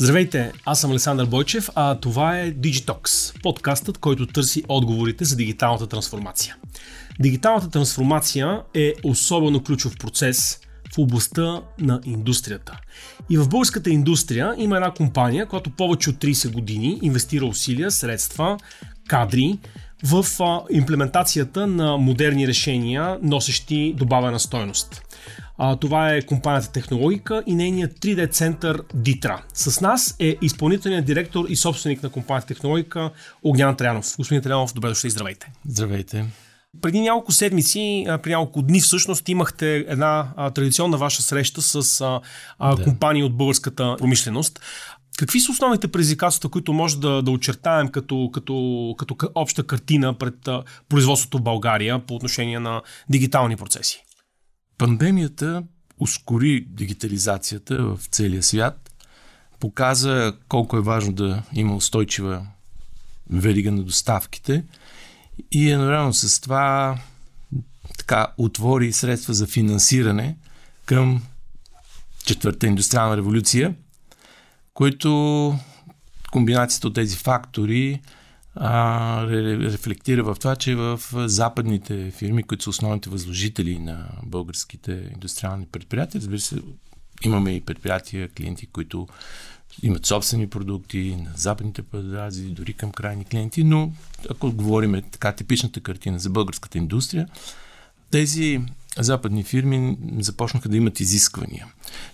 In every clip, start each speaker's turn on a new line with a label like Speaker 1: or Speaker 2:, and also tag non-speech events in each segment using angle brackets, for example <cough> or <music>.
Speaker 1: Здравейте, аз съм Александър Бойчев, а това е Digitox, подкастът, който търси отговорите за дигиталната трансформация. Дигиталната трансформация е особено ключов процес в областта на индустрията. И в българската индустрия има една компания, която повече от 30 години инвестира усилия, средства, кадри в имплементацията на модерни решения, носещи добавена стойност. А, това е компанията Технологика и нейният 3D център Дитра. С нас е изпълнителният директор и собственик на компанията Технологика Огнян Трянов. Господин Трянов, добре дошли, здравейте.
Speaker 2: Здравейте.
Speaker 1: Преди няколко седмици, преди няколко дни всъщност имахте една а, традиционна ваша среща с а, а, да. компании от българската промишленост. Какви са основните предизвикателства, които може да, да очертаем като, като, като обща картина пред производството в България по отношение на дигитални процеси?
Speaker 2: Пандемията ускори дигитализацията в целия свят, показа колко е важно да има устойчива верига на доставките и едновременно с това така отвори средства за финансиране към четвърта индустриална революция, които комбинацията от тези фактори а, рефлектира в това, че в западните фирми, които са основните възложители на българските индустриални предприятия, разбира се, имаме и предприятия, клиенти, които имат собствени продукти на западните пазари, дори към крайни клиенти, но ако говорим така типичната картина за българската индустрия, тези западни фирми започнаха да имат изисквания.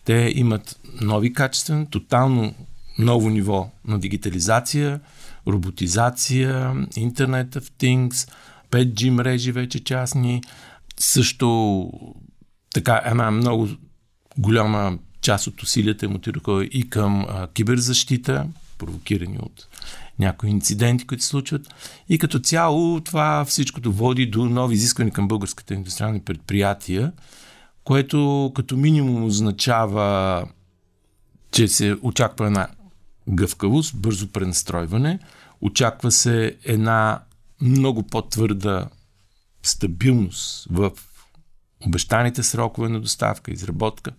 Speaker 2: Те имат нови качества, тотално ново ниво на дигитализация, роботизация, Internet of Things, 5G мрежи вече частни, също така една много голяма част от усилията му отидоха и към а, киберзащита, провокирани от някои инциденти, които се случват. И като цяло това всичкото води до нови изисквания към българските индустриални предприятия, което като минимум означава, че се очаква една гъвкавост, бързо пренастройване. Очаква се една много по-твърда стабилност в обещаните срокове на доставка, изработка,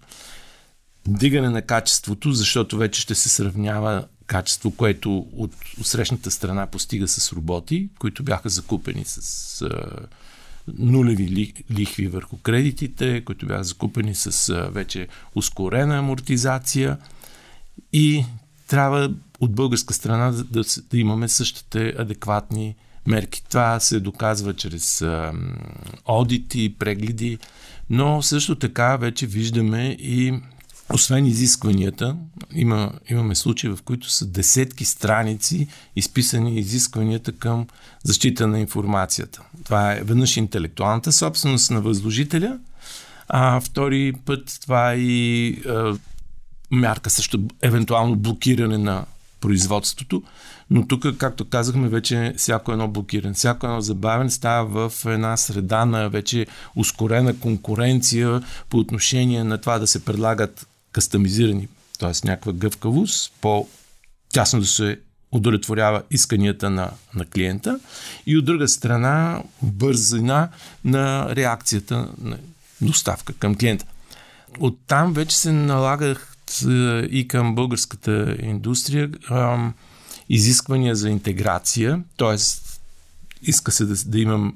Speaker 2: дигане на качеството, защото вече ще се сравнява качество, което от срещната страна постига с роботи, които бяха закупени с а, нулеви лихви върху кредитите, които бяха закупени с а, вече ускорена амортизация. И трябва от българска страна да, да, имаме същите адекватни мерки. Това се доказва чрез а, одити, прегледи, но също така вече виждаме и освен изискванията, има, имаме случаи, в които са десетки страници изписани изискванията към защита на информацията. Това е веднъж интелектуалната собственост на възложителя, а втори път това е и а, мярка също евентуално блокиране на производството. Но тук, както казахме, вече всяко едно блокиране, всяко едно забавен става в една среда на вече ускорена конкуренция по отношение на това да се предлагат кастомизирани, т.е. някаква гъвкавост, по-тясно да се удовлетворява исканията на, на клиента и от друга страна бързина на реакцията на доставка към клиента. Оттам вече се налагах и към българската индустрия изисквания за интеграция, т.е. иска се да, да имам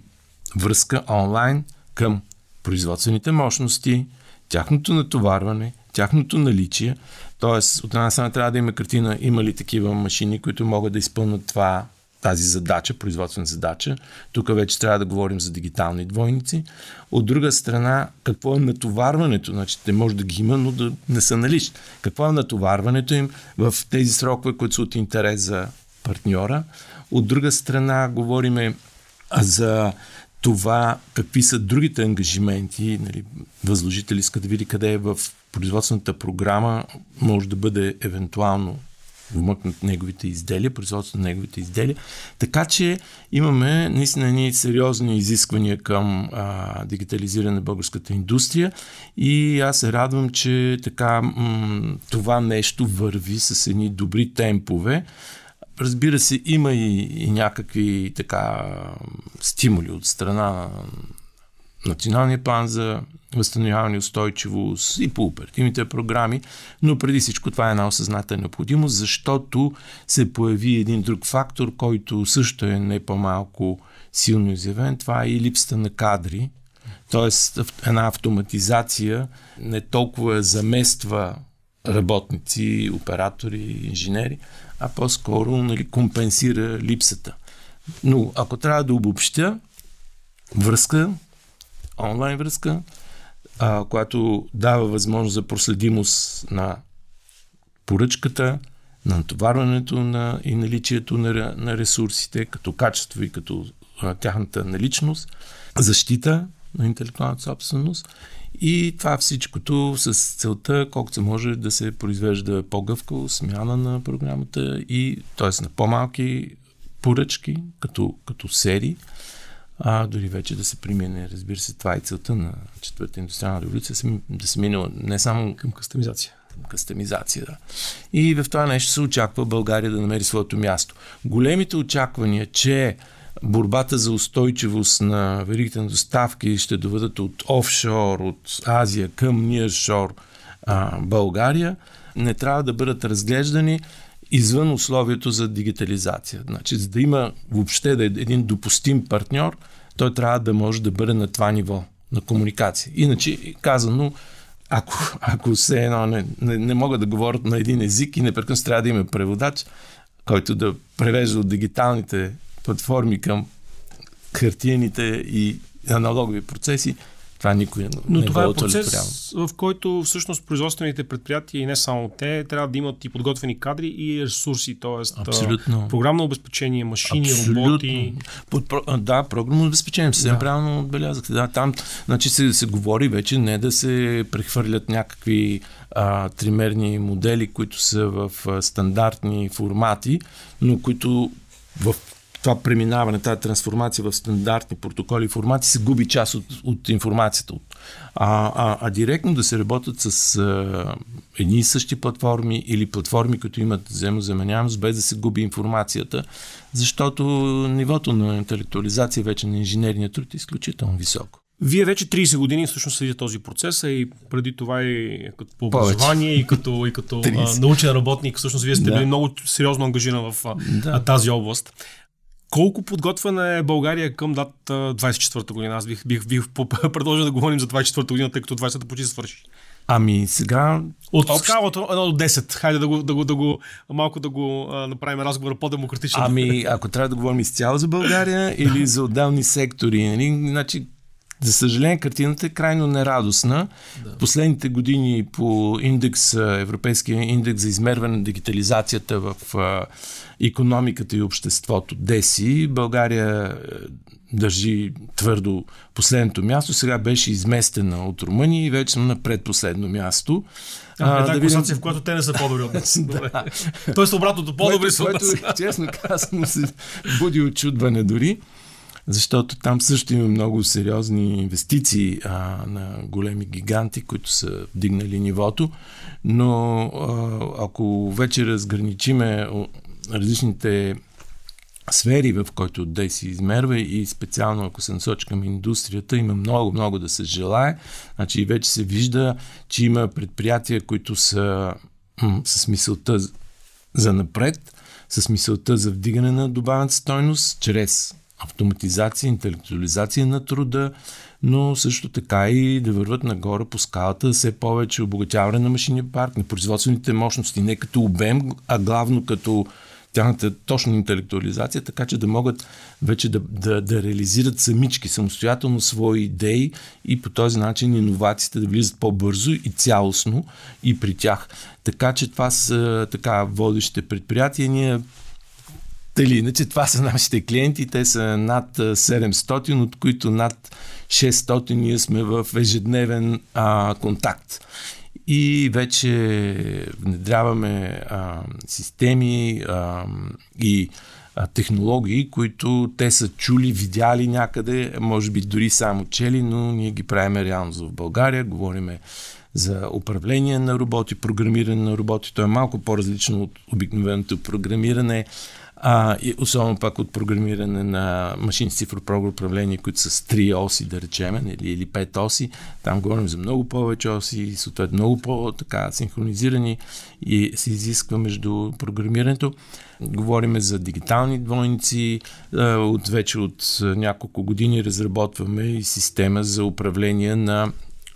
Speaker 2: връзка онлайн към производствените мощности, тяхното натоварване, тяхното наличие. Т.е. от една страна трябва да има картина има ли такива машини, които могат да изпълнят това тази задача, производствена задача. Тук вече трябва да говорим за дигитални двойници. От друга страна, какво е натоварването? Значи, те може да ги има, но да не са налични. Какво е натоварването им в тези срокове, които са от интерес за партньора? От друга страна, говориме за това какви са другите ангажименти. Нали, възложител иска да види къде е в производствената програма, може да бъде евентуално вмъкнат неговите изделия, производството на неговите изделия. Така че имаме наистина едни сериозни изисквания към а, дигитализиране на българската индустрия и аз се радвам, че така м- това нещо върви с едни добри темпове. Разбира се, има и, и някакви така стимули от страна националния план за възстановяване устойчивост и по оперативните програми, но преди всичко това е една осъзната необходимост, защото се появи един друг фактор, който също е не по-малко силно изявен. Това е и липсата на кадри, т.е. една автоматизация не толкова замества работници, оператори, инженери, а по-скоро нали, компенсира липсата. Но ако трябва да обобщя, връзка, онлайн връзка, а, която дава възможност за проследимост на поръчката, на натоварването на, и наличието на, на ресурсите, като качество и като а, тяхната наличност, защита на интелектуалната собственост и това всичкото с целта колкото се може да се произвежда по-гъвкаво, смяна на програмата и т.е. на по-малки поръчки, като, като серии, а дори вече да се премине, разбира се, това е целта на четвърта индустриална революция, да се мине не само
Speaker 1: към кастомизация.
Speaker 2: Кастомизация, да. И в това нещо се очаква България да намери своето място. Големите очаквания, че борбата за устойчивост на веригите на доставки ще доведат от офшор, от Азия към ниршор България, не трябва да бъдат разглеждани извън условието за дигитализация. Значи, за да има въобще да е един допустим партньор, той трябва да може да бъде на това ниво на комуникация. Иначе, казано, ако, ако все едно не, не, не могат да говорят на един език и непрекъснато трябва да има преводач, който да превежда от дигиталните платформи към хартиените и аналогови процеси, това никой не
Speaker 1: Но не това е процес, в който всъщност производствените предприятия и не само те трябва да имат и подготвени кадри и ресурси, т.е.
Speaker 2: Абсолютно.
Speaker 1: програмно обезпечение, машини, Абсолютно. роботи.
Speaker 2: Под, да, програмно обезпечение, съвсем да. правилно отбелязахте. Да, там значи се, се говори вече не да се прехвърлят някакви а, тримерни модели, които са в а, стандартни формати, но които в това преминаване, тази трансформация в стандартни протоколи и формати се губи част от, от информацията. А, а, а директно да се работят с а, едни и същи платформи или платформи, които имат взаимозаменяемост, без да се губи информацията, защото нивото на интелектуализация вече на инженерния труд е изключително високо.
Speaker 1: Вие вече 30 години всъщност следите този процес, а и преди това и като по образование, и като, и като а, научен работник, всъщност вие сте да. били много сериозно ангажиран в да. тази област. Колко подготвена е България към дат 24-та година? Аз бих, бих, бих <laughs> предложил да говорим за 24-та година, тъй като 20-та почти се свърши.
Speaker 2: Ами сега...
Speaker 1: От общ... скалата 1 до 10. Хайде да го, да го, да го малко да го а, направим разговора по-демократичен.
Speaker 2: Ами, ако трябва да говорим изцяло за България <laughs> или за отделни сектори, нали, значи за съжаление, картината е крайно нерадостна. Да. Последните години по индекс, Европейския индекс за измерване на дигитализацията в економиката и обществото ДЕСИ, България е, държи твърдо последното място. Сега беше изместена от Румъния и вече сме на предпоследно място.
Speaker 1: А, а, да видим... в която те не са по-добри от нас. <laughs> да. Тоест обратното, по-добри са от нас.
Speaker 2: Честно казано се буди очудване дори защото там също има много сериозни инвестиции а, на големи гиганти, които са вдигнали нивото, но а, ако вече разграничиме различните сфери, в които да се измерва и специално ако се насочи към индустрията, има много, много да се желае. Значи вече се вижда, че има предприятия, които са с мисълта за напред, с мисълта за вдигане на добавената стойност, чрез автоматизация, интелектуализация на труда, но също така и да върват нагоре по скалата, все повече обогатяване на машиния парк, на производствените мощности, не като обем, а главно като тяхната точна интелектуализация, така че да могат вече да, да, да реализират самички, самостоятелно свои идеи и по този начин иновациите да влизат по-бързо и цялостно и при тях. Така че това са така водещите предприятия. Ние или иначе това са нашите клиенти, те са над 700, от които над 600 ние сме в ежедневен а, контакт. И вече внедряваме а, системи а, и а, технологии, които те са чули, видяли някъде, може би дори само чели, но ние ги правим реално в България. Говориме за управление на роботи, програмиране на роботи. То е малко по-различно от обикновеното програмиране а, и особено пак от програмиране на машини с цифрово управление, които са с 3 оси, да речем, или, или 5 оси. Там говорим за много повече оси, съответно много по-така синхронизирани и се изисква между програмирането. Говориме за дигитални двойници. От вече от няколко години разработваме и система за управление на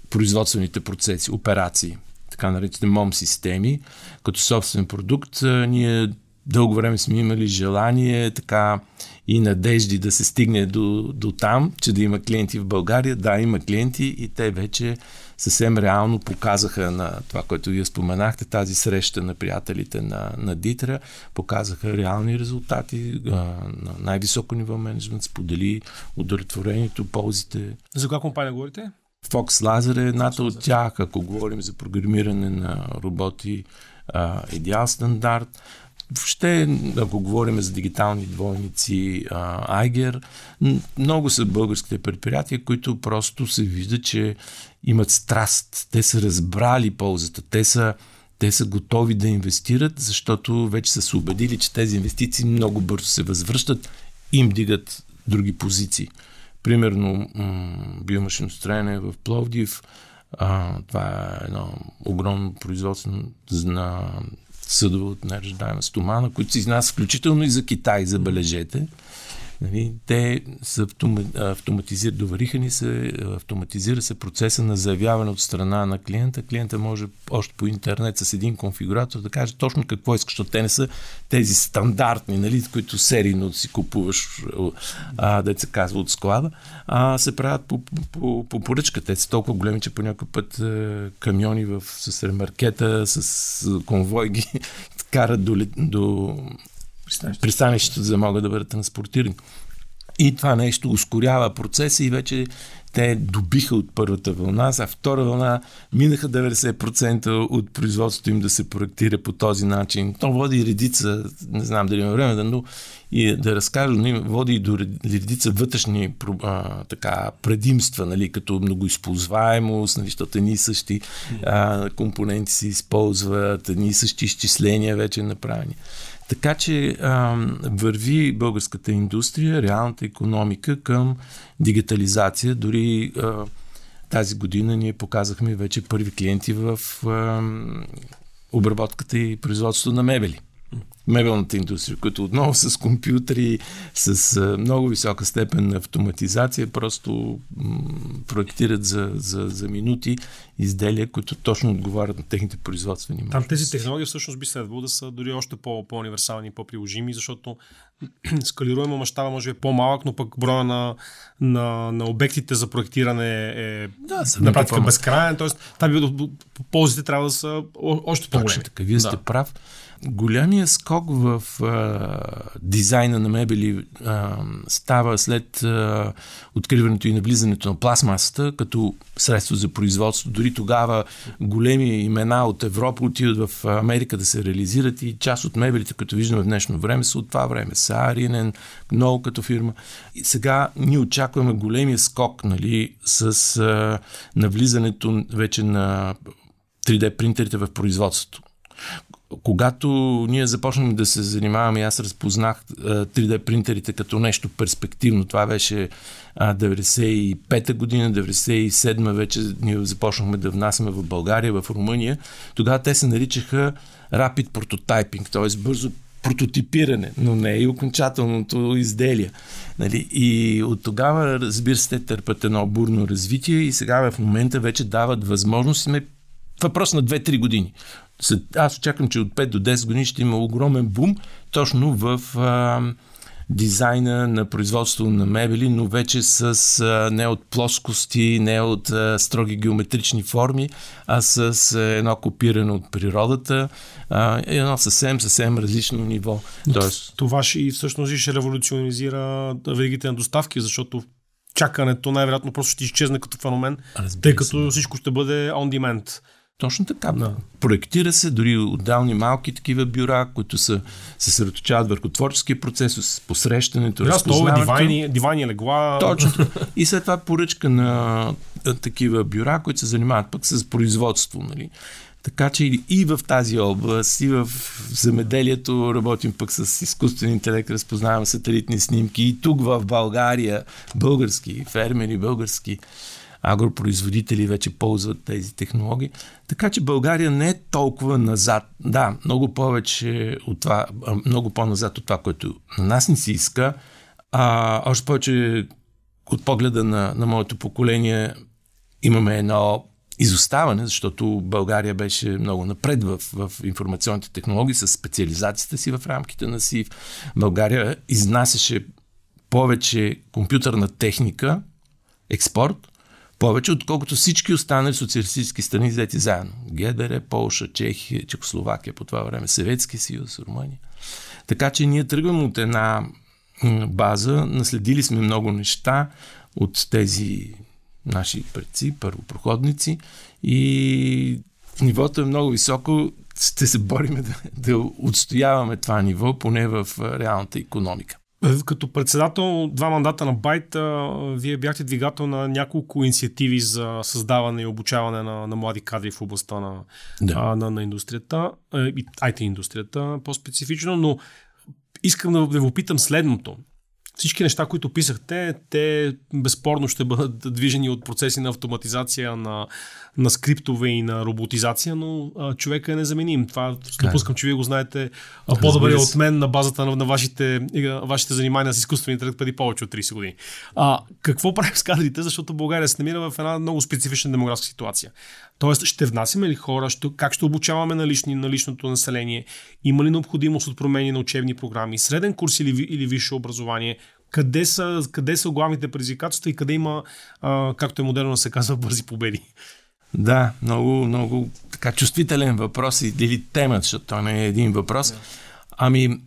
Speaker 2: производствените процеси, операции така наречените МОМ системи, като собствен продукт. Ние дълго време сме имали желание така и надежди да се стигне до, до там, че да има клиенти в България. Да, има клиенти и те вече съвсем реално показаха на това, което вие споменахте, тази среща на приятелите на, на Дитра, показаха реални резултати а, на най-високо ниво менеджмент, сподели удовлетворението, ползите.
Speaker 1: За коя компания говорите?
Speaker 2: Fox Laser е едната от тях, ако говорим за програмиране на роботи, а, идеал стандарт. Въобще, ако говорим за дигитални двойници, Айгер, много са българските предприятия, които просто се вижда, че имат страст. Те са разбрали ползата. Те са, те са готови да инвестират, защото вече са се убедили, че тези инвестиции много бързо се възвръщат и им дигат други позиции. Примерно, биомашиностроене в Пловдив, а, това е едно огромно производство на съдове от неръждаема стомана, които се изнасят включително и за Китай, забележете. Нали, те са автоматизират, довариха ни се, автоматизира се процеса на заявяване от страна на клиента. Клиента може още по интернет с един конфигуратор да каже точно какво иска, защото те не са тези стандартни, нали, които серийно си купуваш, а, да се казва от склада, а се правят по, по, по, по поръчка. Те са толкова големи, че по някой път е, камиони в, с ремаркета, с конвой ги <laughs> карат до, до пристанището, за да могат да бъдат транспортирани. И това нещо ускорява процеса и вече те добиха от първата вълна, а втора вълна минаха 90% от производството им да се проектира по този начин. То води редица, не знам дали има време да, но и да разкажа, но води и до редица вътрешни а, така, предимства, нали, като многоизползваемост, нали, защото едни същи а, компоненти се използват, едни същи изчисления вече направени. Така че а, върви българската индустрия, реалната економика към дигитализация. Дори а, тази година ние показахме вече първи клиенти в а, обработката и производството на мебели мебелната индустрия, които отново с компютри, с много висока степен на автоматизация, просто проектират за, за, за минути изделия, които точно отговарят на техните производствени
Speaker 1: мощности. Там тези технологии всъщност би следвало да са дори още по, по-универсални и по-приложими, защото <clears throat> скалируемо мащаба може би е по-малък, но пък броя на, на, на обектите за проектиране е да, на практика безкрайен, т.е. там ползите трябва да са още по-големи. Точно
Speaker 2: така, вие сте да. прав голямия скок в а, дизайна на мебели а, става след а, откриването и навлизането на пластмасата като средство за производство. Дори тогава големи имена от Европа отиват в Америка да се реализират и част от мебелите, като виждаме в днешно време, са от това време. Сааринен, много като фирма. И сега ние очакваме големия скок нали, с а, навлизането вече на 3D принтерите в производството когато ние започнахме да се занимаваме, аз разпознах 3D принтерите като нещо перспективно. Това беше 95-та година, 97-та вече ние започнахме да внасяме в България, в Румъния. Тогава те се наричаха Rapid Prototyping, т.е. бързо прототипиране, но не и окончателното изделие. Нали? И от тогава, разбира се, те търпят едно бурно развитие и сега в момента вече дават възможност. Въпрос на 2-3 години аз очаквам, че от 5 до 10 години ще има огромен бум точно в а, дизайна на производство на мебели, но вече с а, не от плоскости, не от а, строги геометрични форми, а с а, едно копиране от природата, а, едно съвсем, съвсем различно ниво.
Speaker 1: Тоест... Това ще и всъщност ще революционизира веригите на доставки, защото чакането най-вероятно просто ще изчезне като феномен, Разбира тъй като всичко ще бъде on demand.
Speaker 2: Точно така. Да. Проектира се дори отдални малки такива бюра, които са, се съсредоточават върху творческия процес, с посрещането,
Speaker 1: да, разпознаването. Дивани, дивани легла.
Speaker 2: Точно. <laughs> И след това поръчка на такива бюра, които се занимават пък с производство. Нали. Така че и в тази област, и в земеделието работим пък с изкуствен интелект, разпознаваме сателитни снимки. И тук в България български фермери, български агропроизводители вече ползват тези технологии. Така че България не е толкова назад. Да, много повече от това, много по-назад от това, което на нас не си иска. А, още повече от погледа на, на моето поколение имаме едно изоставане, защото България беше много напред в, в информационните технологии с специализацията си в рамките на СИВ. България изнасяше повече компютърна техника, експорт, повече отколкото всички останали социалистически страни взети заедно. ГДР, Полша, Чехия, Чехословакия по това време, Съветския съюз, Румъния. Така че ние тръгваме от една база, наследили сме много неща от тези наши предци, първопроходници и нивото е много високо. Ще се бориме да, да отстояваме това ниво, поне в реалната економика.
Speaker 1: Като председател два мандата на Байт, вие бяхте двигател на няколко инициативи за създаване и обучаване на, на млади кадри в областта на, да. а, на, на индустрията, IT индустрията по-специфично, но искам да ви попитам следното всички неща, които писахте, те безспорно ще бъдат движени от процеси на автоматизация, на, на скриптове и на роботизация, но а, човека е незаменим. Това е. допускам, че вие го знаете а, по-добре от мен на базата на, на вашите, вашите занимания с изкуствен интелект преди повече от 30 години. А, какво правим с кадрите, защото България се намира в една много специфична демографска ситуация. Тоест, ще внасяме ли хора, ще, как ще обучаваме на, лични, на личното население, има ли необходимост от промени на учебни програми, среден курс или, или висше образование, къде са, къде са главните предизвикателства и къде има, а, както е модерно да се казва, бързи победи?
Speaker 2: Да, много, много така чувствителен въпрос или тема, защото той не е един въпрос. Да. Ами,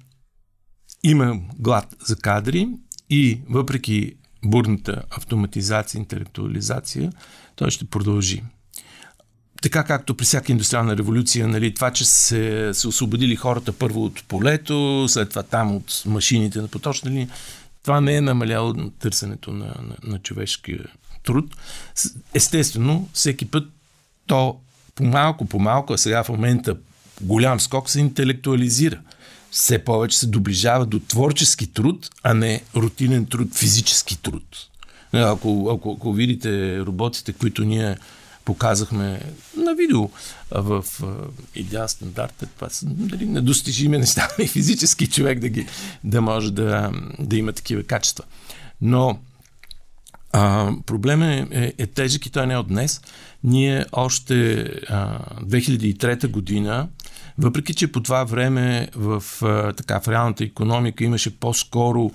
Speaker 2: има глад за кадри и въпреки бурната автоматизация, интелектуализация, той ще продължи. Така както при всяка индустриална революция, нали, това, че се, се освободили хората първо от полето, след това там от машините на поточна линия, това не е намаляло на търсенето на, на, на човешкия труд. Естествено, всеки път то по-малко, по-малко, а сега в момента голям скок се интелектуализира. Все повече се доближава до творчески труд, а не рутинен труд, физически труд. Ако, ако, ако видите роботите, които ние показахме на видео в идеал стандарт. Това са дали, недостижими неща <laughs> и физически човек да, ги, да може да, да има такива качества. Но а, проблемът е, е, е тежък и той не е от днес. Ние още а, 2003 година, въпреки че по това време в, а, така, в реалната економика имаше по-скоро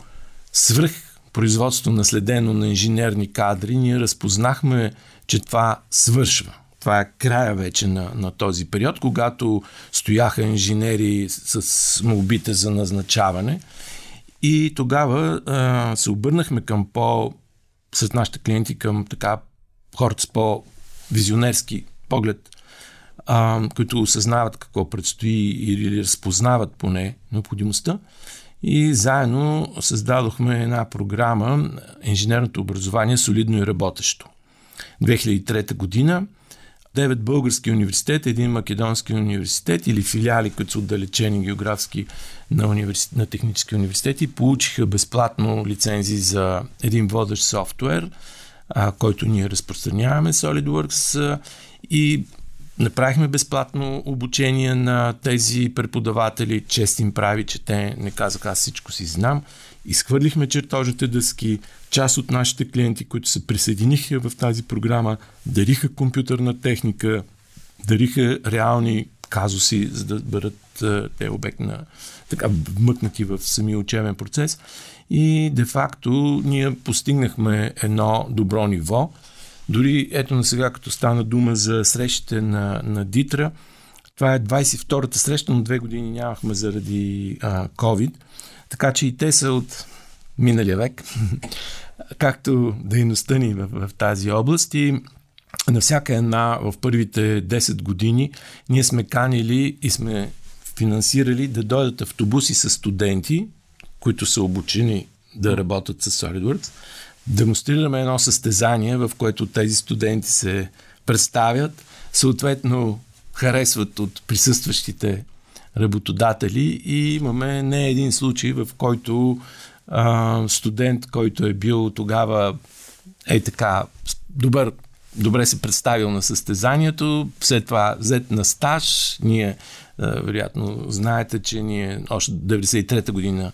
Speaker 2: свръх производство наследено на инженерни кадри, ние разпознахме че това свършва. Това е края вече на, на този период, когато стояха инженери с молбите за назначаване. И тогава а, се обърнахме към по, сред нашите клиенти, към така хората с по-визионерски поглед, а, които осъзнават какво предстои или разпознават поне необходимостта. И заедно създадохме една програма Инженерното образование солидно и работещо. 2003 година. Девет български университета, един македонски университет или филиали, които са отдалечени географски на, университет, на технически университети, получиха безплатно лицензии за един водещ софтуер, а, който ние разпространяваме, SolidWorks, и направихме безплатно обучение на тези преподаватели. Чест им прави, че те не казаха аз всичко си знам. Изхвърлихме чертожните дъски, част от нашите клиенти, които се присъединиха в тази програма, дариха компютърна техника, дариха реални казуси, за да бъдат те обект на така вмъкнати в самия учебен процес. И де-факто ние постигнахме едно добро ниво. Дори ето на сега, като стана дума за срещите на, на Дитра, това е 22-та среща, но две години нямахме заради а, COVID. Така че и те са от миналия век, както дейността ни в, в тази област и на всяка една в първите 10 години ние сме канили и сме финансирали да дойдат автобуси с студенти, които са обучени да работят с SolidWorks. Демонстрираме едно състезание, в което тези студенти се представят, съответно харесват от присъстващите работодатели и имаме не един случай, в който а, студент, който е бил тогава е така добър, добре се представил на състезанието, след това взет на стаж, ние вероятно знаете, че ние още 93-та година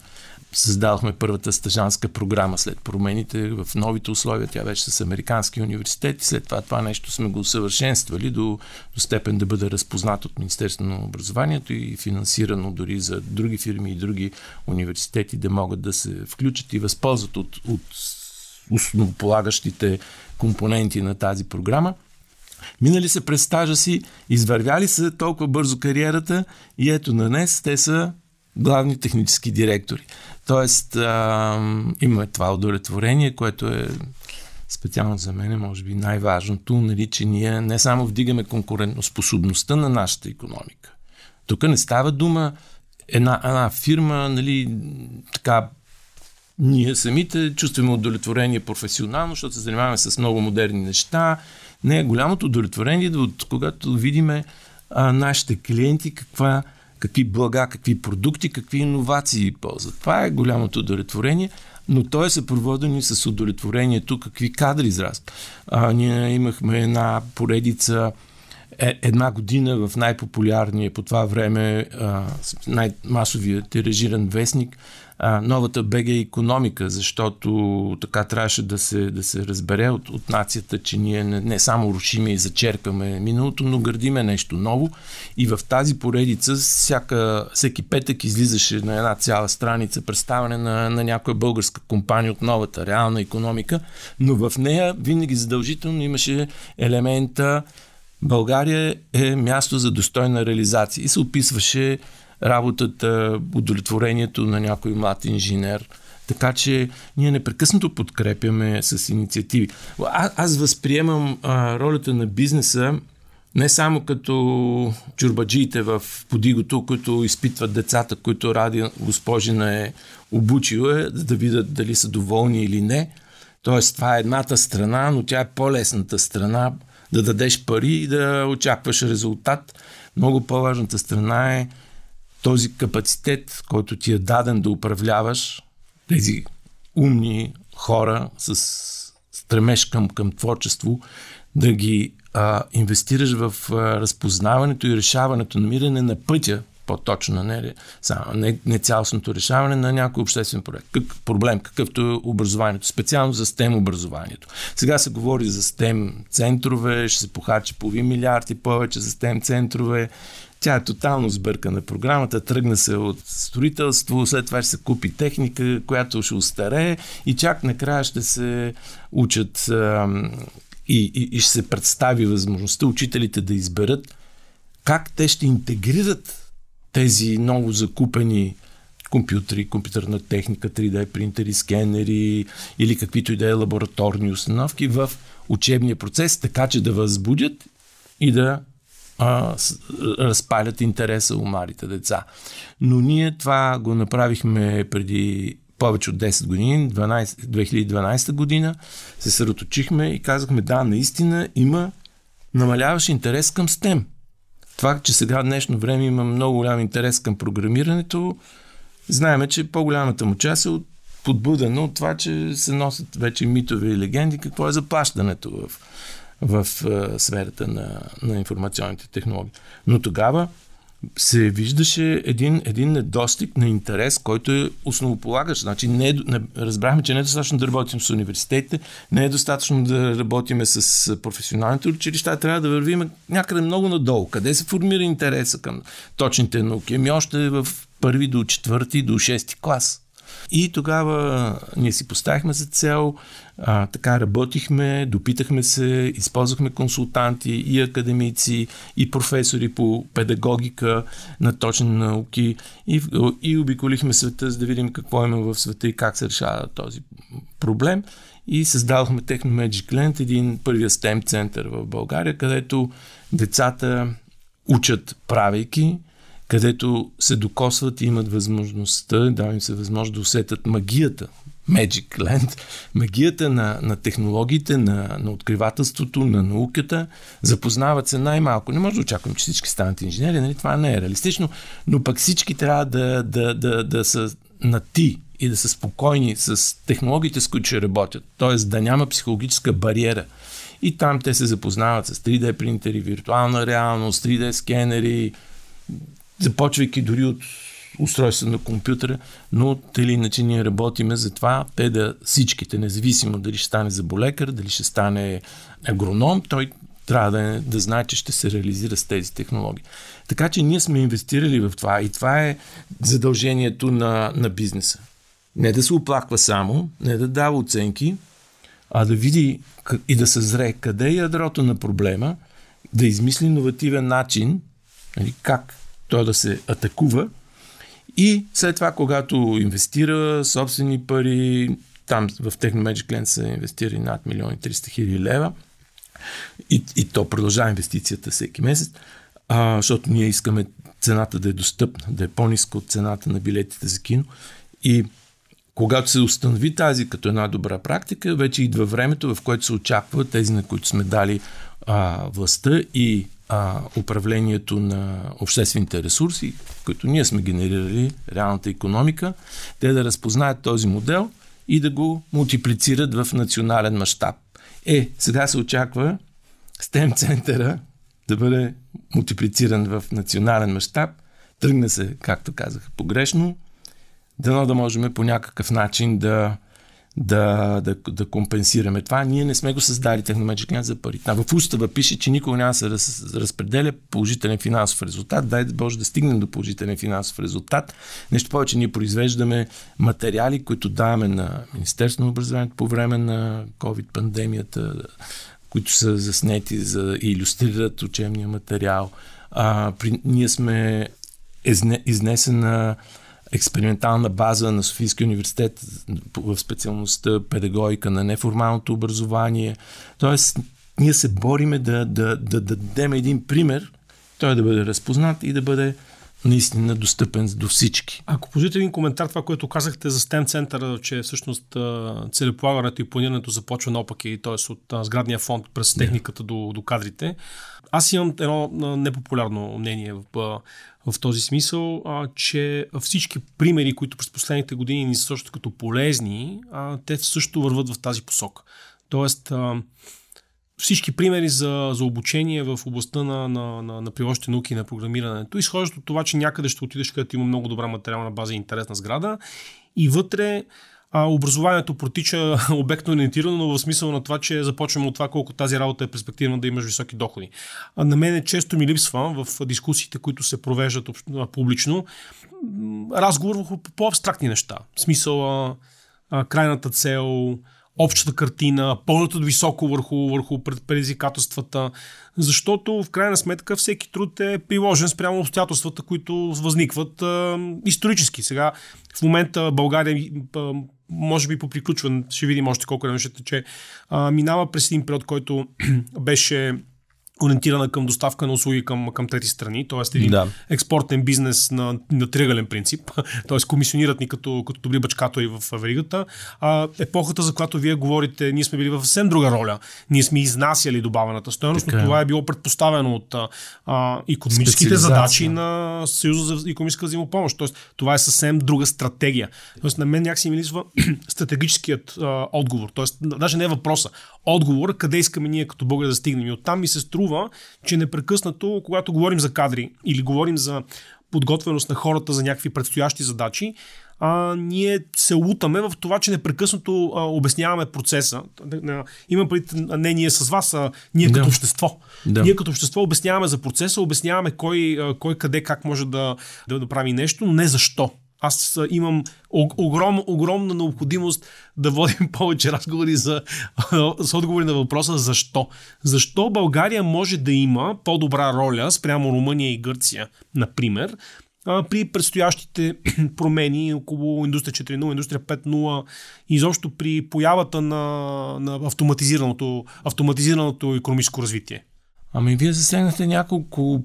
Speaker 2: създадохме първата стъжанска програма след промените в новите условия. Тя беше с американски университети. След това това нещо сме го усъвършенствали до, до степен да бъде разпознат от Министерството на образованието и финансирано дори за други фирми и други университети да могат да се включат и възползват от, от основополагащите компоненти на тази програма. Минали се през стажа си, извървяли се толкова бързо кариерата и ето на днес те са главни технически директори. Тоест, а, имаме това удовлетворение, което е специално за мен, може би най-важното, нали, че ние не само вдигаме конкурентоспособността на нашата економика. Тук не става дума една, една фирма, нали, така, ние самите чувстваме удовлетворение професионално, защото се занимаваме с много модерни неща. Не, голямото удовлетворение е от когато видиме а, нашите клиенти каква какви блага, какви продукти, какви иновации ползват. Това е голямото удовлетворение, но то е съпроводено и с удовлетворението какви кадри израстват. Ние имахме една поредица е, една година в най-популярния по това време най-масовия тиражиран вестник а, новата БГ економика, защото така трябваше да се, да се разбере от, от нацията, че ние не, не само рушиме и зачеркаме миналото, но градиме нещо ново. И в тази поредица всяка, всеки петък излизаше на една цяла страница представяне на, на някоя българска компания от новата реална економика, но в нея винаги задължително имаше елемента България е място за достойна реализация и се описваше работата, удовлетворението на някой млад инженер. Така че ние непрекъснато подкрепяме с инициативи. А, аз възприемам а, ролята на бизнеса не само като чурбаджиите в подигото, които изпитват децата, които ради госпожина е обучила, да видят дали са доволни или не. Тоест, това е едната страна, но тя е по-лесната страна да дадеш пари и да очакваш резултат. Много по-важната страна е този капацитет, който ти е даден да управляваш тези умни хора с стремеж към, към творчество, да ги а, инвестираш в а, разпознаването и решаването, намиране на пътя, по-точно, не, не, не цялостното решаване на някой обществен проект. Как, проблем, какъвто е образованието, специално за STEM образованието. Сега се говори за STEM центрове, ще се похарчи половин милиард и повече за STEM центрове, тя е тотално сбъркана програмата, тръгна се от строителство, след това ще се купи техника, която ще устарее и чак накрая ще се учат а, и, и, и ще се представи възможността учителите да изберат как те ще интегрират тези ново закупени компютри, компютърна техника, 3D принтери, скенери или каквито и да е лабораторни установки в учебния процес, така че да възбудят и да а, разпалят интереса у малите деца. Но ние това го направихме преди повече от 10 години, 12, 2012 година, се съсредоточихме и казахме, да, наистина има намаляващ интерес към STEM. Това, че сега в днешно време има много голям интерес към програмирането, знаеме, че по-голямата му част е подбудена от това, че се носят вече митове и легенди, какво е заплащането в в а, сферата на, на информационните технологии. Но тогава се виждаше един, един недостиг на интерес, който е основополагащ. Значи не, не, разбрахме, че не е достатъчно да работим с университетите, не е достатъчно да работиме с професионалните училища, трябва да вървим някъде много надолу. Къде се формира интереса към точните науки? Ами още в първи до четвърти, до шести клас. И тогава ние си поставихме за цел, а, така работихме, допитахме се, използвахме консултанти и академици, и професори по педагогика на точни науки и, и обиколихме света, за да видим какво има в света и как се решава този проблем. И създадохме Techno Magic Land, един първия STEM център в България, където децата учат правейки, където се докосват и имат възможността, да им се възможност да усетят магията Magic Land, магията на, на технологиите, на, на откривателството, на науката, запознават се най-малко. Не може да очаквам, че всички станат инженери, нали? това не е реалистично, но пък всички трябва да, да, да, да са на ти и да са спокойни с технологиите, с които ще работят. Тоест да няма психологическа бариера. И там те се запознават с 3D принтери, виртуална реалност, 3D скенери, започвайки дори от устройство на компютъра, но те иначе ние работиме за това те да всичките, независимо дали ще стане заболекар, дали ще стане агроном, той трябва да, да знае, че ще се реализира с тези технологии. Така че ние сме инвестирали в това и това е задължението на, на бизнеса. Не да се оплаква само, не да дава оценки, а да види и да съзре къде е ядрото на проблема, да измисли иновативен начин, нали, как той да се атакува. И след това, когато инвестира собствени пари, там в Technomagic Lens са инвестирали над милиони 300 хиляди лева. И, и то продължава инвестицията всеки месец, а, защото ние искаме цената да е достъпна, да е по-ниска от цената на билетите за кино. И когато се установи тази като една добра практика, вече идва времето, в което се очаква тези, на които сме дали а, властта и а, управлението на обществените ресурси, които ние сме генерирали, реалната економика, те да разпознаят този модел и да го мултиплицират в национален мащаб. Е, сега се очаква STEM центъра да бъде мултиплициран в национален мащаб. Тръгна се, както казах, погрешно. Дано да можем по някакъв начин да да, да, да компенсираме това. Ние не сме го създали техномеджик за пари. Там в устава пише, че никога няма да се раз, разпределя положителен финансов резултат. Дай да Боже да стигнем до положителен финансов резултат. Нещо повече, ние произвеждаме материали, които даваме на Министерство на образованието по време на COVID-пандемията, които са заснети за и иллюстрират учебния материал. А, при, ние сме изнесена експериментална база на Софийския университет в специалността педагогика на неформалното образование. Тоест, ние се бориме да, да, да, да дадем един пример, той да бъде разпознат и да бъде наистина достъпен до всички.
Speaker 1: Ако позволите един коментар, това, което казахте за STEM центъра, че всъщност целеполагането и планирането започва наопаки, т.е. от сградния фонд през техниката до, до кадрите. Аз имам едно непопулярно мнение в, в този смисъл, а, че всички примери, които през последните години ни са също като полезни, а, те също върват в тази посока. Тоест, а, всички примери за, за обучение в областта на, на, на, на приложните науки на програмирането изхождат от това, че някъде ще отидеш, където има много добра материална база и интересна сграда и вътре а, образованието протича <laughs> обектно ориентирано, но в смисъл на това, че започваме от това колко тази работа е перспективна да имаш високи доходи. А на мен често ми липсва в дискусиите, които се провеждат публично, разговор върху по-абстрактни неща. В смисъл а, а, крайната цел, общата картина, пълното високо върху, върху предизвикателствата, защото в крайна сметка всеки труд е приложен спрямо обстоятелствата, които възникват а, исторически. Сега в момента България а, може би по приключване, ще видим още колко време ще тече, а, минава през един период, който <clears throat> беше ориентирана към доставка на услуги към, към трети страни, т.е. един да. експортен бизнес на, на тригален принцип, <laughs> т.е. комисионират ни като, като добри бачкатори в веригата. А, епохата, за която вие говорите, ние сме били в съвсем друга роля. Ние сме изнасяли добавената стоеност, но е. това е било предпоставено от а, економическите задачи на Съюза за економическа взаимопомощ. Тоест, това е съвсем друга стратегия. Тоест, на мен някакси ми лисва <clears throat> стратегическият а, отговор. Тоест, даже не е въпроса. Отговор, къде искаме ние като българи да стигнем. И оттам ми се струва струва, че непрекъснато, когато говорим за кадри или говорим за подготвеност на хората за някакви предстоящи задачи, а, ние се лутаме в това, че непрекъснато а, обясняваме процеса. Имам преди не ние с вас, а ние да. като общество. Да. Ние като общество обясняваме за процеса, обясняваме кой, кой къде, как може да, да, да прави нещо, но не защо. Аз имам огром, огромна необходимост да водим <laughs> повече разговори за, с отговори на въпроса защо. Защо България може да има по-добра роля спрямо Румъния и Гърция, например, при предстоящите <clears throat> промени около индустрия 4.0, индустрия 5.0, изобщо при появата на, на автоматизираното, автоматизираното економическо развитие?
Speaker 2: Ами вие засегнахте няколко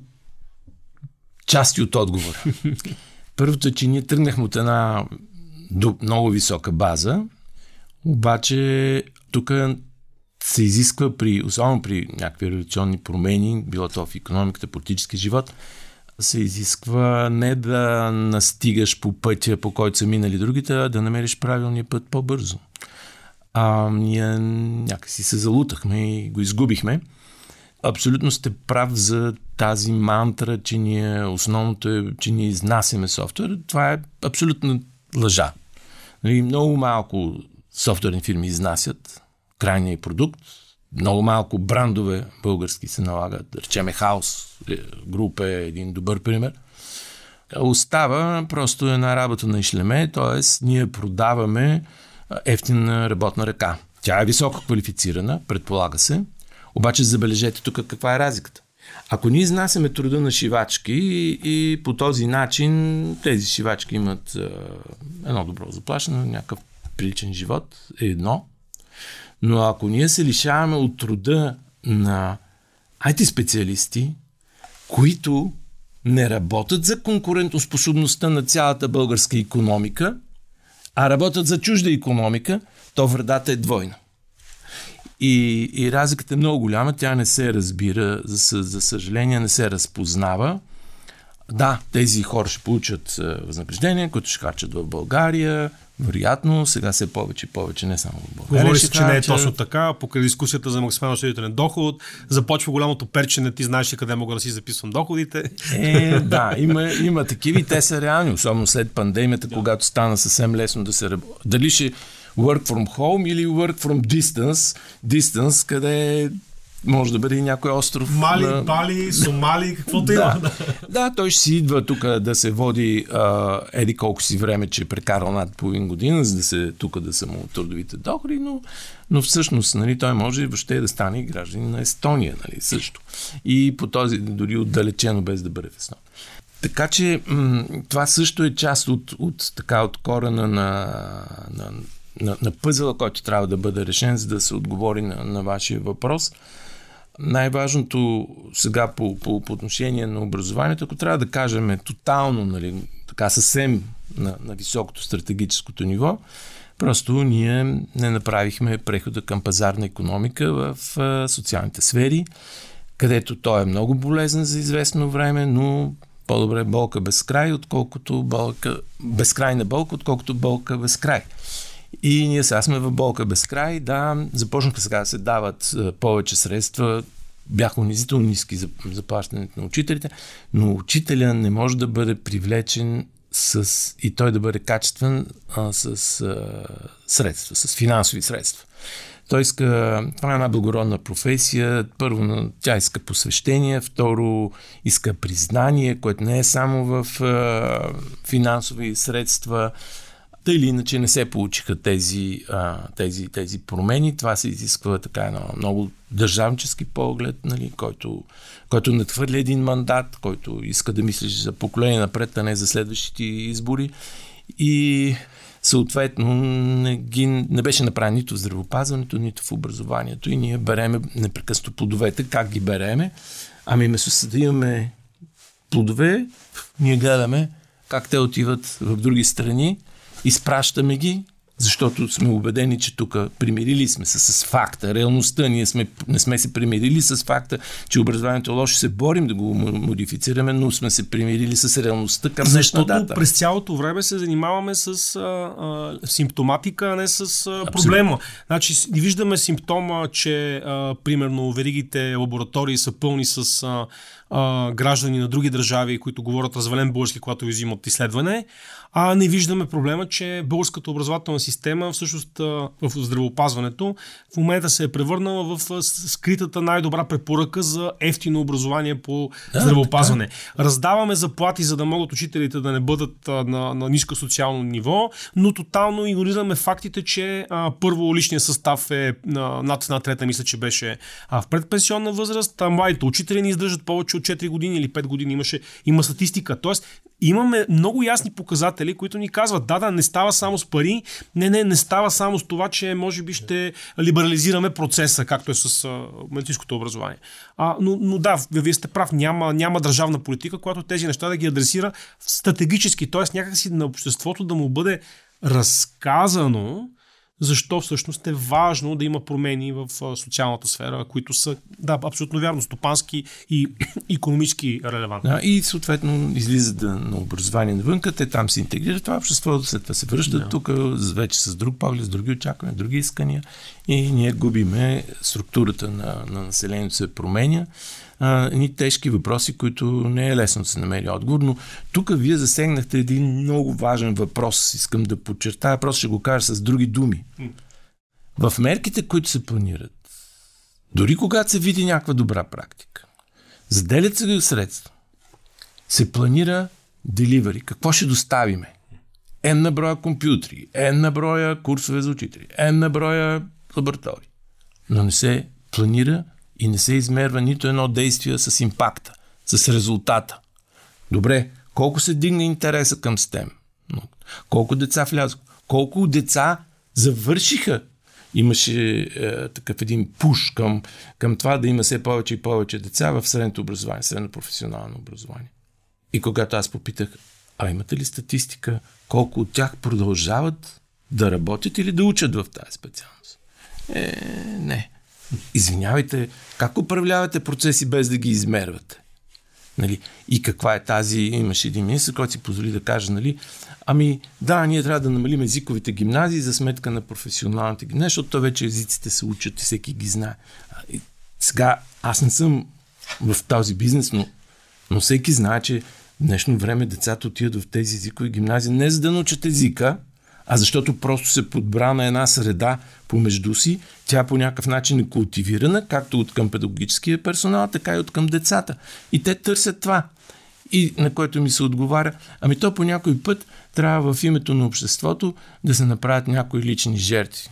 Speaker 2: части от отговора. <laughs> Първото е, че ние тръгнахме от една много висока база Обаче тук се изисква при, особено при някакви революционни промени, било то в економиката, политически живот, се изисква не да настигаш по пътя, по който са минали другите, а да намериш правилния път по-бързо. А ние някакси се залутахме и го изгубихме. Абсолютно сте прав за тази мантра, че ние основното е, че ние изнасяме софтуер. Това е абсолютно лъжа. Нали, много малко софтуерни фирми изнасят крайния продукт. Много малко брандове български се налагат. Да речеме Хаус е, груп е един добър пример. Остава просто една работа на ишлеме, т.е. ние продаваме ефтина работна ръка. Тя е високо квалифицирана, предполага се, обаче забележете тук каква е разликата. Ако ние изнасяме труда на шивачки и, по този начин тези шивачки имат е, едно добро заплащане, някакъв приличен живот, е едно. Но ако ние се лишаваме от труда на IT специалисти, които не работят за конкурентоспособността на цялата българска економика, а работят за чужда економика, то вредата е двойна. И, и разликата е много голяма, тя не се разбира, за, за съжаление не се разпознава. Да, тези хора ще получат възнаграждения, които ще качат в България, вероятно, сега се повече и повече, не само в България.
Speaker 1: Говори се, че не е точно така. Покрай дискусията за максимално осъдителен доход, започва голямото перчене, ти знаеш ли къде мога да си записвам доходите.
Speaker 2: Е, да, има, има такива и те са реални, особено след пандемията, да. когато стана съвсем лесно да се работи. Дали ще work from home или work from distance, distance, къде може да бъде и някой остров.
Speaker 1: Мали, на... Бали, Сомали, каквото да. има.
Speaker 2: да, той ще си идва тук да се води а, еди колко си време, че е прекарал над половин година, за да се тук да са му трудовите доходи, но, но всъщност нали, той може въобще да стане гражданин на Естония нали, също. И по този, дори отдалечено, без да бъде в Естония. Така че м- това също е част от, от, така, от корена на, на, на, на пъзела, който трябва да бъде решен, за да се отговори на, на вашия въпрос. Най-важното сега по, по, по отношение на образованието, ако трябва да кажем е тотално, нали, така съвсем на, на високото стратегическото ниво, просто ние не направихме прехода към пазарна економика в а, социалните сфери, където той е много болезнен за известно време, но по-добре болка без край, отколкото болка, безкрайна болка, отколкото болка без край. И ние сега сме в болка без край. Да, започнаха сега да се дават повече средства. Бяха унизително ниски за заплащането на учителите, но учителя не може да бъде привлечен с, и той да бъде качествен а, с а, средства, с финансови средства. Той иска, това е една благородна професия. Първо, тя иска посвещение, второ, иска признание, което не е само в а, финансови средства. Та или иначе не се получиха тези, а, тези, тези промени. Това се изисква така едно много държавнически поглед, нали, който, който надхвърля един мандат, който иска да мислиш за поколение напред, а не за следващите избори. И съответно не, ги, не беше направено нито в здравопазването, нито в образованието. И ние береме непрекъснато плодовете. Как ги береме? Ами вместо да имаме плодове, ние гледаме как те отиват в други страни изпращаме ги, защото сме убедени, че тук примирили сме се с факта, реалността. Ние сме, не сме се примирили с факта, че образованието е лошо. Се борим да го модифицираме, но сме се примирили с реалността към
Speaker 1: Защото
Speaker 2: дата.
Speaker 1: през цялото време се занимаваме с а, а, симптоматика, а не с а, проблема. Значи, виждаме симптома, че а, примерно веригите лаборатории са пълни с а, а, граждани на други държави, които говорят развален български, когато ви взимат изследване, а не виждаме проблема, че българската образователна система, всъщност в здравеопазването, в момента се е превърнала в скритата най-добра препоръка за ефтино образование по да, здравеопазване. Така. Раздаваме заплати, за да могат учителите да не бъдат на, на ниско социално ниво, но тотално игнорираме фактите, че а, първо личният състав е а, над една трета, мисля, че беше а, в предпенсионна възраст, а младите учители ни издържат повече от 4 години или 5 години. Имаше, има статистика. Тоест, имаме много ясни показатели, които ни казват, да, да, не става само с пари, не, не, не става само с това, че може би ще либерализираме процеса, както е с а, медицинското образование. А, но, но да, вие сте прав, няма, няма държавна политика, която тези неща да ги адресира стратегически, т.е. някакси на обществото да му бъде разказано, защо всъщност е важно да има промени в социалната сфера, които са, да, абсолютно вярно, стопански и <clears throat> економически релевантни.
Speaker 2: Да, и съответно излизат да, на образование навънка, те там се интегрират това общество, след това се връщат да. тук вече с друг поглед, с други очаквания, други искания и ние губиме структурата на, на населението се променя а, едни тежки въпроси, които не е лесно да се намери отговор, но тук вие засегнахте един много важен въпрос. Искам да подчертая, просто ще го кажа с други думи. В мерките, които се планират, дори когато се види някаква добра практика, заделят се средства, се планира деливари. Какво ще доставиме? N на броя компютри, N на броя курсове за учители, N на броя лаборатории. Но не се планира и не се измерва нито едно действие с импакта, с резултата. Добре, колко се дигна интереса към STEM? Колко деца влязоха? Колко деца завършиха? Имаше е, такъв един пуш към, към това да има все повече и повече деца в средното образование, средно професионално образование. И когато аз попитах, а имате ли статистика колко от тях продължават да работят или да учат в тази специалност? Е, не. Извинявайте, как управлявате процеси без да ги измервате? Нали? И каква е тази, имаше един министр, който си позволи да каже, нали, ами да, ние трябва да намалим езиковите гимназии за сметка на професионалните гимназии, защото то вече езиците се учат и всеки ги знае. И сега, аз не съм в този бизнес, но, но всеки знае, че в днешно време децата отиват в тези езикови гимназии не за да научат езика, а защото просто се подбра на една среда помежду си, тя по някакъв начин е култивирана, както от към педагогическия персонал, така и от към децата. И те търсят това. И на което ми се отговаря, ами то по някой път трябва в името на обществото да се направят някои лични жертви.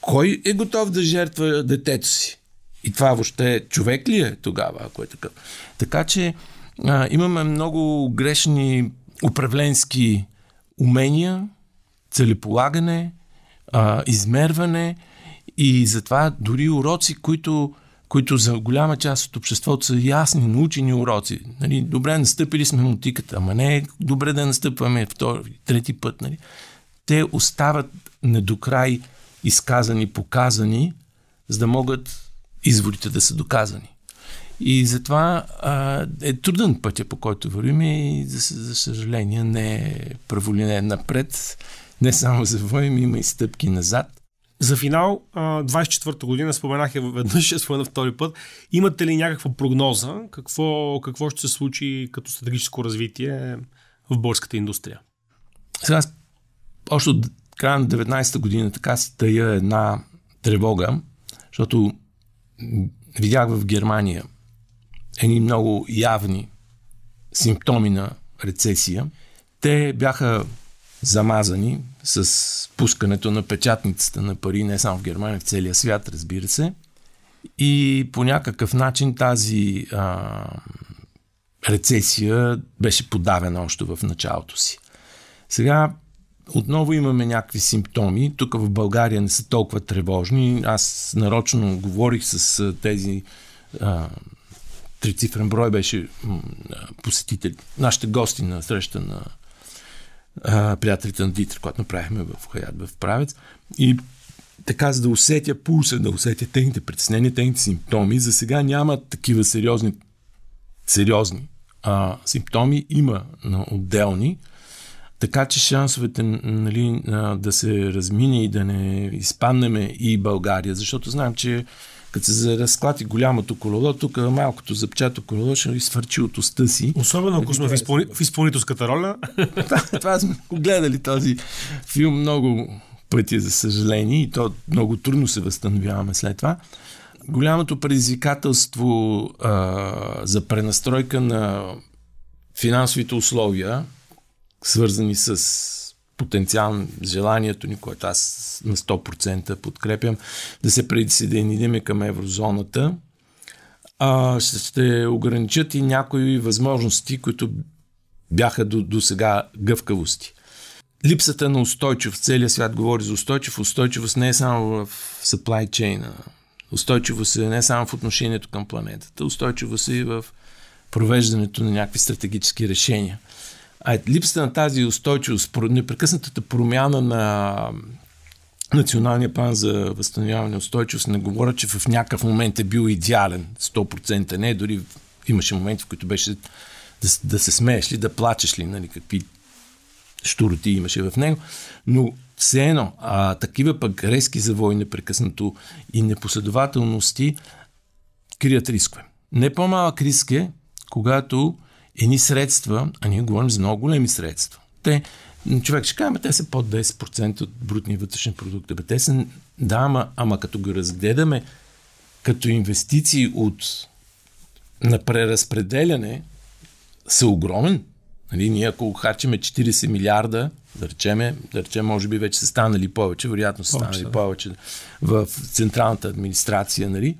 Speaker 2: Кой е готов да жертва детето си? И това въобще човек ли е тогава, ако е такъв? Така че а, имаме много грешни управленски умения, целеполагане, а, измерване и затова дори уроци, които, които за голяма част от обществото са ясни, научени уроци. Нали, добре, настъпили сме мутиката, ама не е добре да настъпваме втори, трети път. Нали. Те остават недокрай изказани, показани, за да могат изводите да са доказани. И затова а, е труден пътя, по който вървим и за, за съжаление не е праволинен напред не само за воем, има и стъпки назад.
Speaker 1: За финал, 24-та година, споменах я веднъж, <laughs> ще спомена втори път. Имате ли някаква прогноза? Какво, какво ще се случи като стратегическо развитие в българската индустрия?
Speaker 2: Сега, още от края на 19-та година така си тая една тревога, защото видях в Германия едни много явни симптоми на рецесия. Те бяха замазани с пускането на печатницата на пари, не само в Германия, в целия свят, разбира се. И по някакъв начин тази а, рецесия беше подавена още в началото си. Сега отново имаме някакви симптоми. Тук в България не са толкова тревожни. Аз нарочно говорих с тези а, трицифрен брой беше посетители, нашите гости на среща на приятелите на Дитър, когато направихме в Хаят, в Правец. И така, за да усетя пулса, да усетя техните притеснения, техните симптоми. За сега няма такива сериозни, сериозни а, симптоми, има на отделни. Така че шансовете нали, да се размине и да не изпаднеме и България, защото знаем, че като се разклати голямото колело, тук малкото запчато колело ще изфърчи от уста си.
Speaker 1: Особено ако сме в, изпълни... в изпълнителската роля. <laughs>
Speaker 2: това, това сме гледали този филм много пъти, за съжаление, и то много трудно се възстановяваме след това. Голямото предизвикателство а, за пренастройка на финансовите условия, свързани с потенциално желанието ни, което аз на 100% подкрепям, да се присъединим към еврозоната, а, ще ограничат и някои възможности, които бяха до, до сега гъвкавости. Липсата на устойчивост, целият свят говори за устойчивост. Устойчивост не е само в supply chain. Устойчивост е не само в отношението към планетата. Устойчивост е и в провеждането на някакви стратегически решения. А липсата на тази устойчивост, непрекъснатата промяна на Националния план за възстановяване и устойчивост не говоря, че в някакъв момент е бил идеален, 100% не, дори имаше моменти, в които беше да, да се смееш ли, да плачеш ли, нали, какви штуроти имаше в него, но все едно, а, такива пък резки завои непрекъснато и непоследователности крият рискове. Не по-малък риск е, когато едни средства, а ние говорим за много големи средства, те, човек ще каже, те са под 10% от брутния вътрешен продукт. Бе, те са, да, ама, ама като го разгледаме като инвестиции от на преразпределяне са огромен. Нали, ние ако харчиме 40 милиарда, да речеме, да речем, може би вече са станали повече, вероятно са станали повече, повече в централната администрация, нали?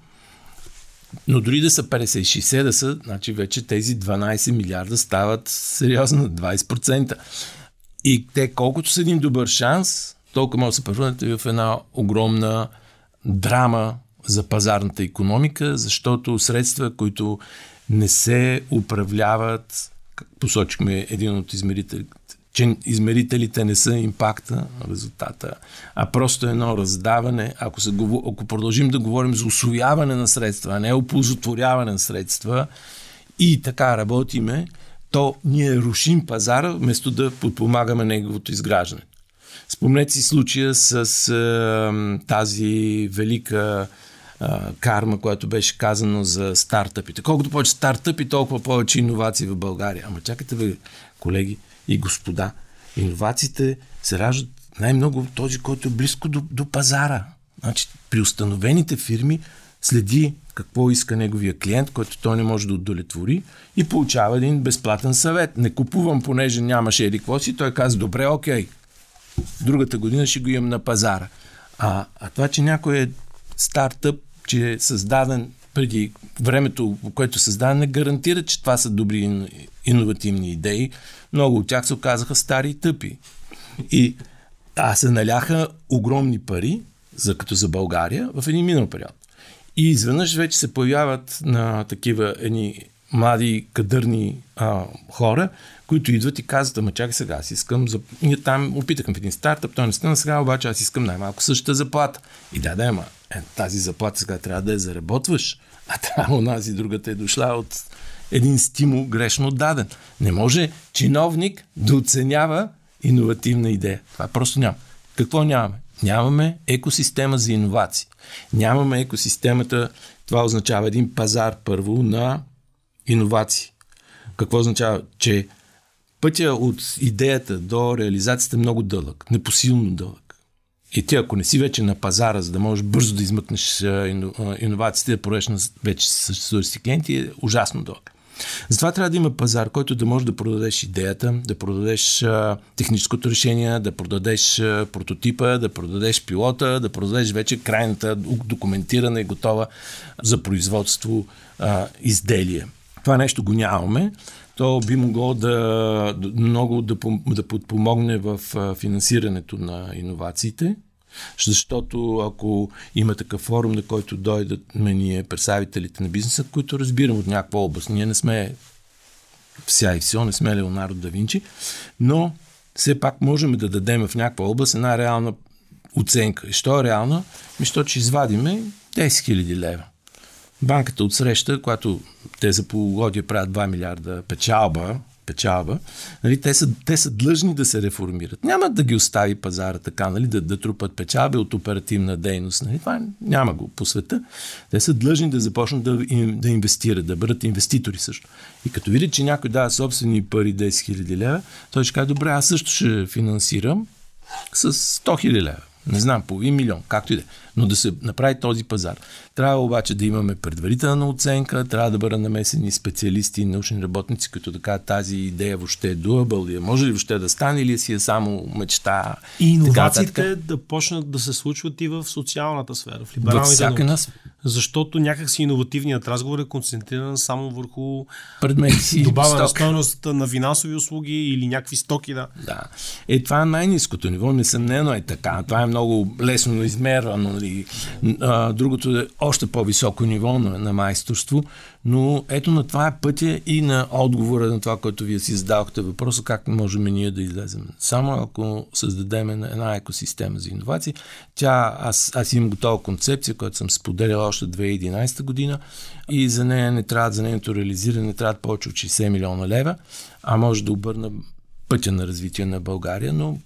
Speaker 2: Но дори да са 50-60 да са, значи вече тези 12 милиарда стават сериозно 20%. И те колкото са един добър шанс, толкова може да се превърнат в една огромна драма за пазарната економика, защото средства, които не се управляват, посочихме един от измерителите, че измерителите не са импакта резултата, а просто едно раздаване. Ако, се, ако продължим да говорим за освояване на средства, а не оползотворяване на средства и така работиме, то ние рушим пазара, вместо да подпомагаме неговото изграждане. Спомнете си случая с е, тази велика а, карма, която беше казано за стартъпите. Колкото повече стартъпи, толкова повече иновации в България. Ама чакайте ви, колеги и господа, иновациите се раждат най-много този, който е близко до, до пазара. Значи, при установените фирми следи какво иска неговия клиент, който той не може да удовлетвори и получава един безплатен съвет. Не купувам, понеже нямаше еди какво си. Той каза, добре, окей, другата година ще го имам на пазара. А, а това, че някой е стартъп, че е създаден преди времето, което е създаден, не гарантира, че това са добри иновативни идеи. Много от тях се оказаха стари и тъпи. И а се наляха огромни пари, за, като за България, в един минал период. И изведнъж вече се появяват на такива едни млади, кадърни а, хора, които идват и казват, ама чакай сега, аз искам, за... ние там опитахме в един стартъп, той не стана сега, обаче аз искам най-малко същата заплата. И да, да, ама е, тази заплата сега трябва да я заработваш, а трябва онази другата е дошла от един стимул грешно даден. Не може чиновник да оценява иновативна идея. Това просто няма. Какво нямаме? Нямаме екосистема за иновации. Нямаме екосистемата, това означава един пазар първо на иновации. Какво означава? Че пътя от идеята до реализацията е много дълъг, непосилно дълъг. И ти, ако не си вече на пазара, за да можеш бързо да измъкнеш иновациите, да пореш на вече съществуващи клиенти, е ужасно дълъг. Затова трябва да има пазар, който да може да продадеш идеята, да продадеш а, техническото решение, да продадеш а, прототипа, да продадеш пилота, да продадеш вече крайната документирана и готова за производство а, изделие. Това нещо го нямаме то би могло да много да, да подпомогне в финансирането на иновациите. Защото ако има такъв форум, на който дойдат ние, представителите на бизнеса, които разбирам от някаква област, ние не сме вся и все, не сме Леонардо да Винчи, но все пак можем да дадем в някаква област една реална оценка. И що е реална? Мисля, че извадиме 10 000 лева. Банката отсреща, която те за полугодие правят 2 милиарда печалба, печалба, нали, те, са, те са длъжни да се реформират. Няма да ги остави пазара така, нали, да, да трупат печалби от оперативна дейност. Нали, това няма го по света. Те са длъжни да започнат да, да инвестират, да бъдат инвеститори също. И като видят, че някой дава собствени пари 10 000 лева, той ще каже, добре, аз също ще финансирам с 100 000 лева не знам, половин милион, както и да е. Но да се направи този пазар. Трябва обаче да имаме предварителна оценка, трябва да бъдат намесени специалисти и научни работници, които да кажат тази идея въобще е дуабъл, ли е, може ли въобще да стане или си е само мечта.
Speaker 1: И иновациите да почнат да се случват и в социалната сфера, в либералните
Speaker 2: Във нас.
Speaker 1: Защото някакси иновативният разговор е концентриран само върху
Speaker 2: предмети, <coughs>
Speaker 1: добавена стойност на финансови услуги или някакви стоки. Да.
Speaker 2: да. Е, това е най-низкото ниво, несъмнено е така. Това е много лесно измервано. Нали. Другото е още по-високо ниво на майсторство, Но ето на това е пътя и на отговора на това, което вие си задавахте въпроса, как можем ние да излезем. Само ако създадем една екосистема за иновации. Тя, аз, аз имам готова концепция, която съм споделял още 2011 година и за нея не трябва, за нейното реализиране не трябва повече от 60 милиона лева, а може да обърна пътя на развитие на България, но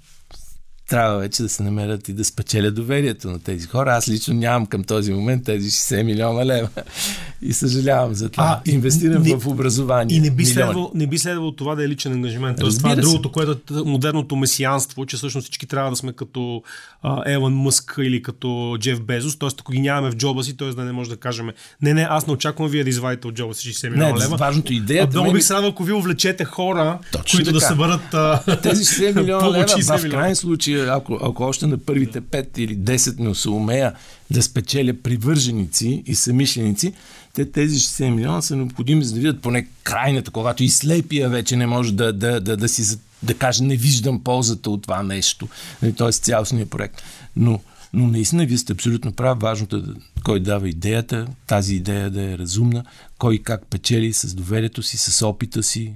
Speaker 2: трябва вече да се намерят и да спечелят доверието на тези хора. Аз лично нямам към този момент тези 60 милиона лева. <laughs> И съжалявам за това. А, Инвестирам не, в образование.
Speaker 1: И не би, следвало, не би следвало това да е личен ангажимент. Тоест, това е другото, което е модерното месианство, че всъщност всички трябва да сме като а, Елън Мъск или като Джеф Безос. Тоест, ако ги нямаме в джоба си, т.е. да не може да кажем, не, не, аз не очаквам вие да извадите от джоба си 60 милиона лева.
Speaker 2: Важното идея.
Speaker 1: Много бих се радвал, ако ви увлечете хора, Точно които така. да съберат
Speaker 2: тези 60 милиона <laughs> лева. В крайен случай ако, ако още на първите 5 или 10 не се умея да спечеля привърженици и самишленици, те тези 60 милиона са необходими за да видят поне крайната, когато и слепия вече не може да, да, да, да си да каже не виждам ползата от това нещо. Нали, т.е. цялостния проект. Но, но наистина вие сте абсолютно прав. Важното е кой дава идеята, тази идея да е разумна, кой как печели с доверието си, с опита си.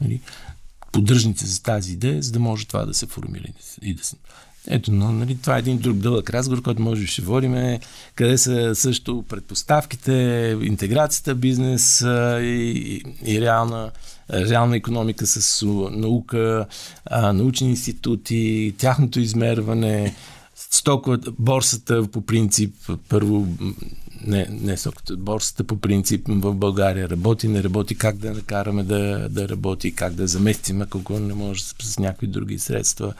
Speaker 2: Нали, поддръжници за тази идея, за да може това да се формира и да се ето, но нали, това е един друг дълъг разговор, който може да ще водим. Къде са също предпоставките, интеграцията, бизнес и, и реална, реална економика с наука, научни институти, тяхното измерване, стоковата, борсата по принцип, първо не, не соката, борсата по принцип в България работи, не работи, как да накараме да, да работи, как да заместим, ако не може с, някакви други средства.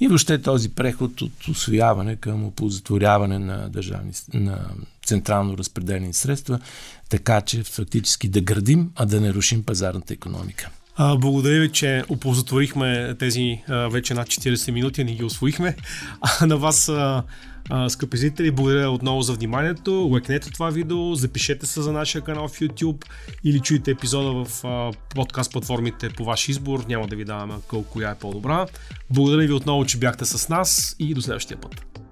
Speaker 2: И въобще този преход от освояване към оползотворяване на държавни, на централно разпределени средства, така че фактически да градим, а да не рушим пазарната економика.
Speaker 1: Благодаря ви, че оползотворихме тези вече над 40 минути, ни ги освоихме. <laughs> А на вас, скъпи зрители, благодаря отново за вниманието. Лайкнете това видео, запишете се за нашия канал в YouTube или чуйте епизода в подкаст платформите по ваш избор. Няма да ви даваме колко коя е по-добра. Благодаря ви отново, че бяхте с нас и до следващия път.